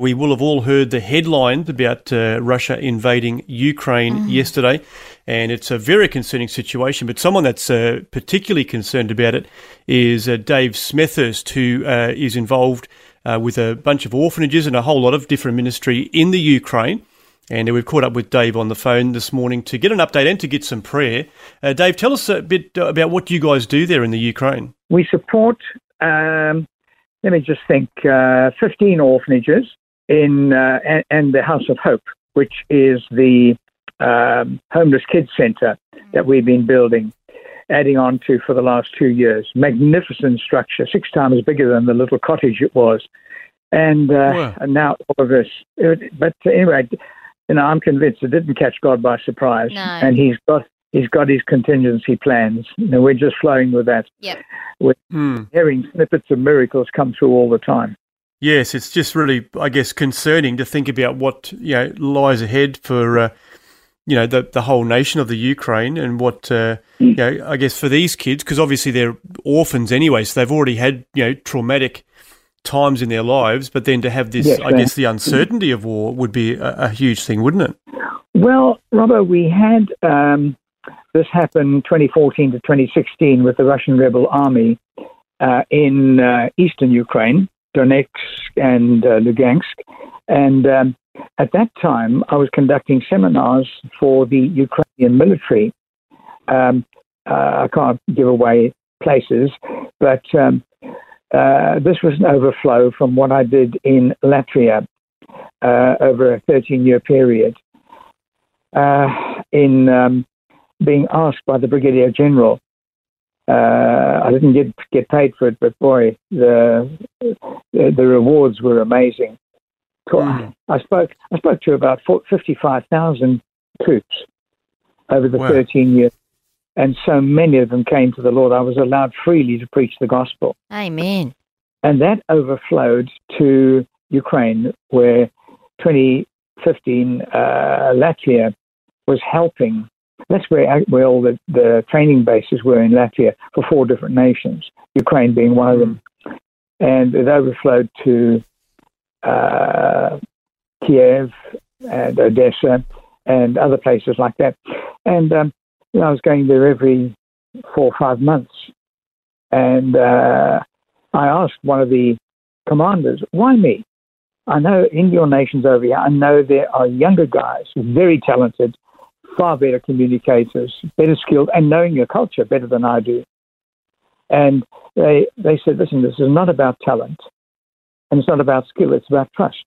We will have all heard the headlines about uh, Russia invading Ukraine mm. yesterday, and it's a very concerning situation. But someone that's uh, particularly concerned about it is uh, Dave Smethurst, who uh, is involved uh, with a bunch of orphanages and a whole lot of different ministry in the Ukraine. And we've caught up with Dave on the phone this morning to get an update and to get some prayer. Uh, Dave, tell us a bit about what you guys do there in the Ukraine. We support, um, let me just think, 15 orphanages in uh, and, and, the House of Hope, which is the um, homeless kids centre that we've been building, adding on to for the last two years. Magnificent structure, six times bigger than the little cottage it was, and, uh, and now all of this. But anyway, you know, I'm convinced it didn't catch God by surprise, no. and He's got he's got his contingency plans. You know, we're just flowing with that. Yep. We're hmm. hearing snippets of miracles come through all the time. Yes, it's just really, I guess, concerning to think about what you know lies ahead for uh, you know the the whole nation of the Ukraine and what uh, you know. I guess for these kids, because obviously they're orphans anyway, so they've already had you know traumatic times in their lives. But then to have this, yes, I guess, the uncertainty of war would be a, a huge thing, wouldn't it? Well, Robert, we had um, this happen 2014 to 2016 with the Russian rebel army uh, in uh, eastern Ukraine Donetsk and uh, Lugansk. And um, at that time, I was conducting seminars for the Ukrainian military. Um, uh, I can't give away places, but um, uh, this was an overflow from what I did in Latvia uh, over a 13 year period. Uh, in um, being asked by the Brigadier General uh, I didn't get get paid for it, but boy, the the, the rewards were amazing. Mm. I spoke I spoke to about fifty five thousand troops over the wow. thirteen years, and so many of them came to the Lord. I was allowed freely to preach the gospel. Amen. And that overflowed to Ukraine, where 2015 uh, Latvia was helping that's where, where all the, the training bases were in Latvia for four different nations, Ukraine being one of them. And it overflowed to uh, Kiev and Odessa and other places like that. And um, you know, I was going there every four or five months. And uh, I asked one of the commanders, why me? I know in your nations over here, I know there are younger guys, very talented, far better communicators, better skilled, and knowing your culture better than I do. And they, they said, listen, this is not about talent and it's not about skill, it's about trust.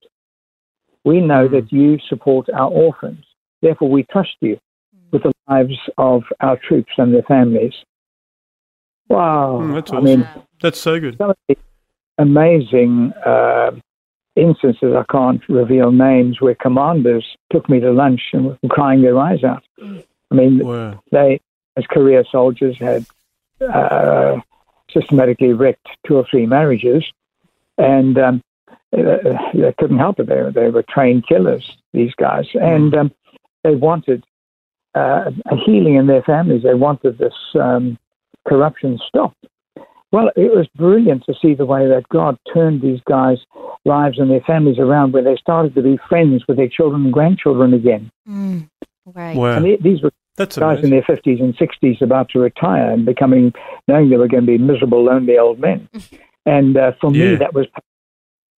We know that you support our orphans. Therefore, we trust you with the lives of our troops and their families. Wow. Mm, that's awesome. I mean, that's so good. Amazing uh, instances, I can't reveal names, where commanders took me to lunch and were crying their eyes out. I mean, wow. they, as career soldiers, had uh, systematically wrecked two or three marriages, and um, they couldn't help it. They, they were trained killers, these guys, and um, they wanted uh, a healing in their families. They wanted this um, corruption stopped. Well, it was brilliant to see the way that God turned these guys' lives and their families around, where they started to be friends with their children and grandchildren again. Mm, right. Wow. And these were That's guys amazing. in their 50s and 60s about to retire and becoming, knowing they were going to be miserable, lonely old men. and uh, for yeah. me, that was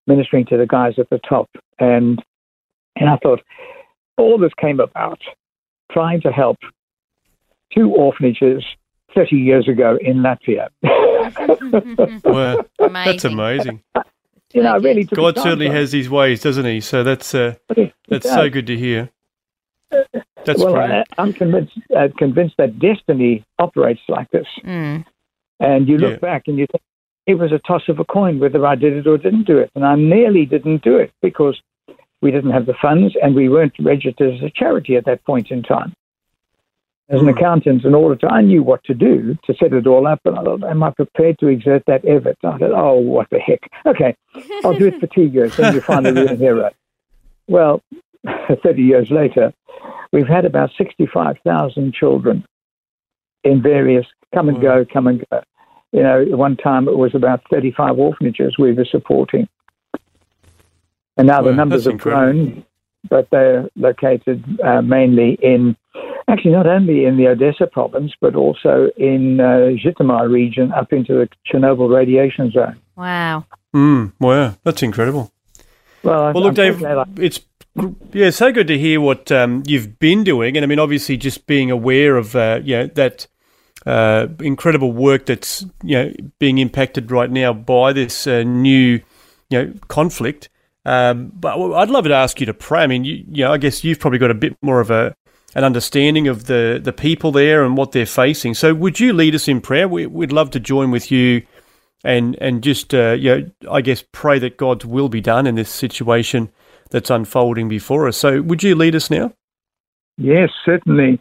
ministering to the guys at the top. And, and I thought, all this came about trying to help two orphanages 30 years ago in Latvia. well, that's amazing. You know, really. God certainly has His ways, doesn't He? So that's uh, that's so good to hear. That's well, brilliant. I, am convinced uh, convinced that destiny operates like this. Mm. And you look yeah. back and you think, it was a toss of a coin whether I did it or didn't do it. And I nearly didn't do it because we didn't have the funds and we weren't registered as a charity at that point in time. As an accountant, in order to, I knew what to do to set it all up, and I thought, am I prepared to exert that effort? I thought, oh, what the heck? Okay, I'll do it for two years, then you find the real hero. Well, 30 years later, we've had about 65,000 children in various come and go, come and go. You know, at one time it was about 35 orphanages we were supporting. And now the numbers that's have grown, but they're located uh, mainly in, actually not only in the Odessa province, but also in uh, Zhytomyr region up into the Chernobyl radiation zone. Wow. Mm, wow, that's incredible. Well, Well, look, I'm Dave, it's yeah, so good to hear what um, you've been doing, and I mean, obviously, just being aware of uh, you know that uh, incredible work that's you know being impacted right now by this uh, new you know conflict. Um, but I'd love to ask you to pray. I mean, you, you know, I guess you've probably got a bit more of a an understanding of the the people there and what they're facing. So, would you lead us in prayer? We, we'd love to join with you and and just uh, you know, I guess pray that God's will be done in this situation that's unfolding before us. So, would you lead us now? Yes, certainly.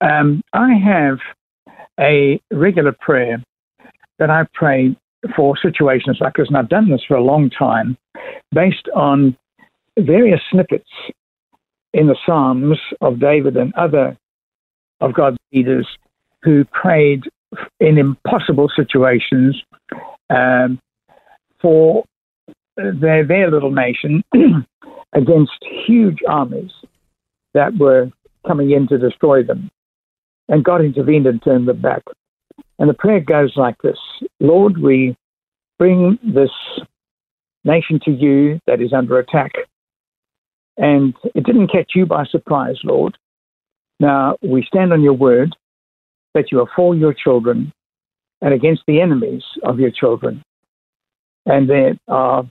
Um, I have a regular prayer that I pray for situations like this, and I've done this for a long time, based on various snippets in the Psalms of David and other of God's leaders who prayed in impossible situations um, for their, their little nation against huge armies that were coming in to destroy them. And God intervened and turned them back. And the prayer goes like this Lord, we bring this nation to you that is under attack. And it didn't catch you by surprise, Lord. Now we stand on your word that you are for your children and against the enemies of your children. And there are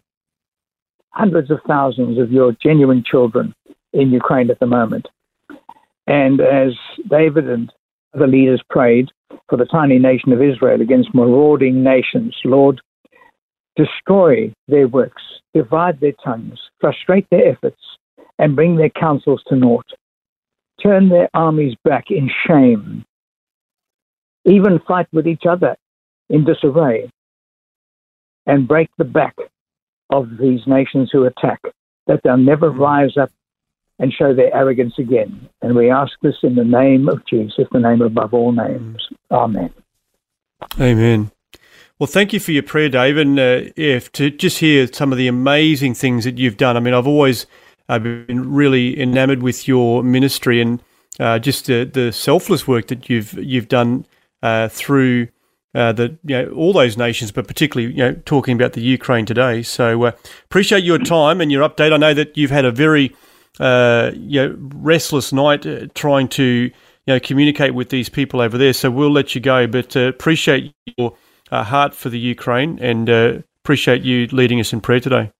hundreds of thousands of your genuine children in Ukraine at the moment. And as David and other leaders prayed for the tiny nation of Israel against marauding nations, Lord, destroy their works, divide their tongues, frustrate their efforts, and bring their counsels to naught. Turn their armies back in shame. Even fight with each other in disarray and break the back of these nations who attack, that they'll never rise up and show their arrogance again. And we ask this in the name of Jesus, the name above all names. Amen. Amen. Well, thank you for your prayer, Dave, and uh, yeah, to just hear some of the amazing things that you've done. I mean, I've always uh, been really enamoured with your ministry and uh, just the, the selfless work that you've you've done uh, through uh, the you know all those nations, but particularly you know talking about the Ukraine today. So uh, appreciate your time and your update. I know that you've had a very uh, you know restless night uh, trying to you know communicate with these people over there. So we'll let you go, but uh, appreciate your uh, heart for the Ukraine and appreciate you leading us in prayer today.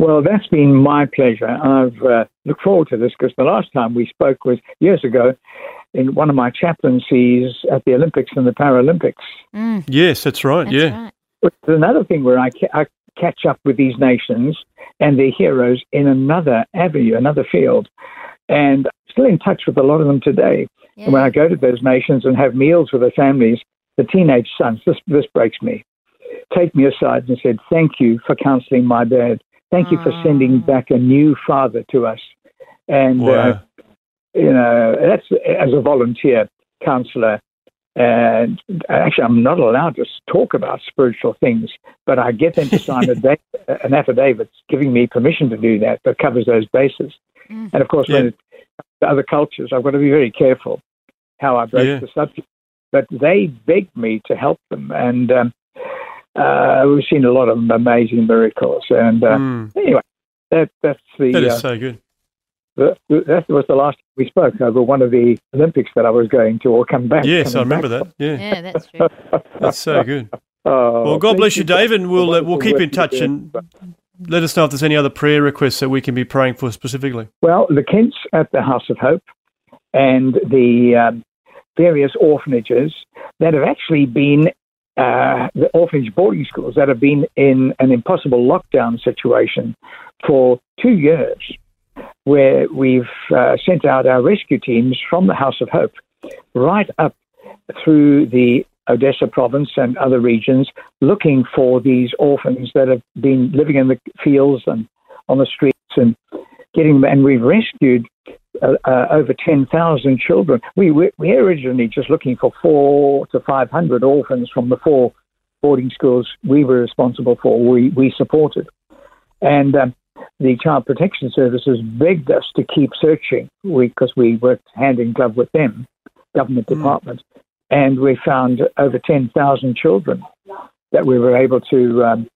Well, that's been my pleasure. I've uh, looked forward to this because the last time we spoke was years ago in one of my chaplaincies at the Olympics and the Paralympics. Mm, Yes, that's right. that's yeah. right. But another thing where I, ca- I catch up with these nations and their heroes in another avenue, another field. And I'm still in touch with a lot of them today. Yeah. And when I go to those nations and have meals with their families, the teenage sons, this, this breaks me, take me aside and said, Thank you for counseling my dad. Thank you for sending Ah. back a new father to us. And, Wow. uh, you know, that's as a volunteer counselor. And actually, I'm not allowed to talk about spiritual things, but I get them to sign a da- an affidavit giving me permission to do that that covers those bases. Mm. And of course, when Yeah. it comes to other cultures, I've got to be very careful how I broach Yeah. the subject. But they begged me to help them, and um, uh, we've seen a lot of amazing miracles. And uh, Mm, anyway, that that's the, that is uh, so good. the that was the last we spoke over one of the Olympics that I was going to, or come back. Yes, I remember back. that. Yeah, Yeah, that's true. that's so good. Oh, Well, God bless you, Dave, and we'll uh, we'll keep in touch and let us know if there's any other prayer requests that we can be praying for specifically. Well, the Kents at the House of Hope and the um, various orphanages that have actually been uh, the orphanage boarding schools that have been in an impossible lockdown situation for two years, where we've uh, sent out our rescue teams from the House of Hope right up through the Odessa province and other regions looking for these orphans that have been living in the fields and on the streets and getting them. And we've rescued uh, uh, over 10,000 children. We were we originally just looking for four to 500 orphans from the four boarding schools we were responsible for, we, we supported. And um, the Child Protection Services begged us to keep searching because we, we, worked hand in glove with them, government mm. department, and we found over 10,000 children that we were able to um,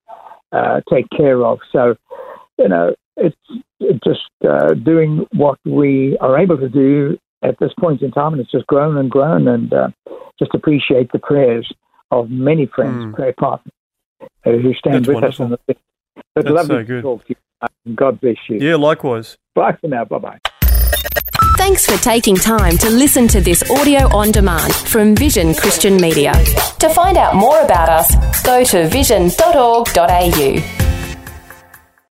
uh, take care of. So, you know, it's just uh, doing what we are able to do at this point in time, and it's just grown and grown, and uh, just appreciate the prayers of many friends, mm. prayer partners uh, who stand That's with wonderful. us. In the but That's lovely so good. to talk to you. God bless you. Yeah, likewise. Bye for now. Bye bye. Thanks for taking time to listen to this audio on demand from Vision Christian Media. To find out more about us, go to vision.org.au.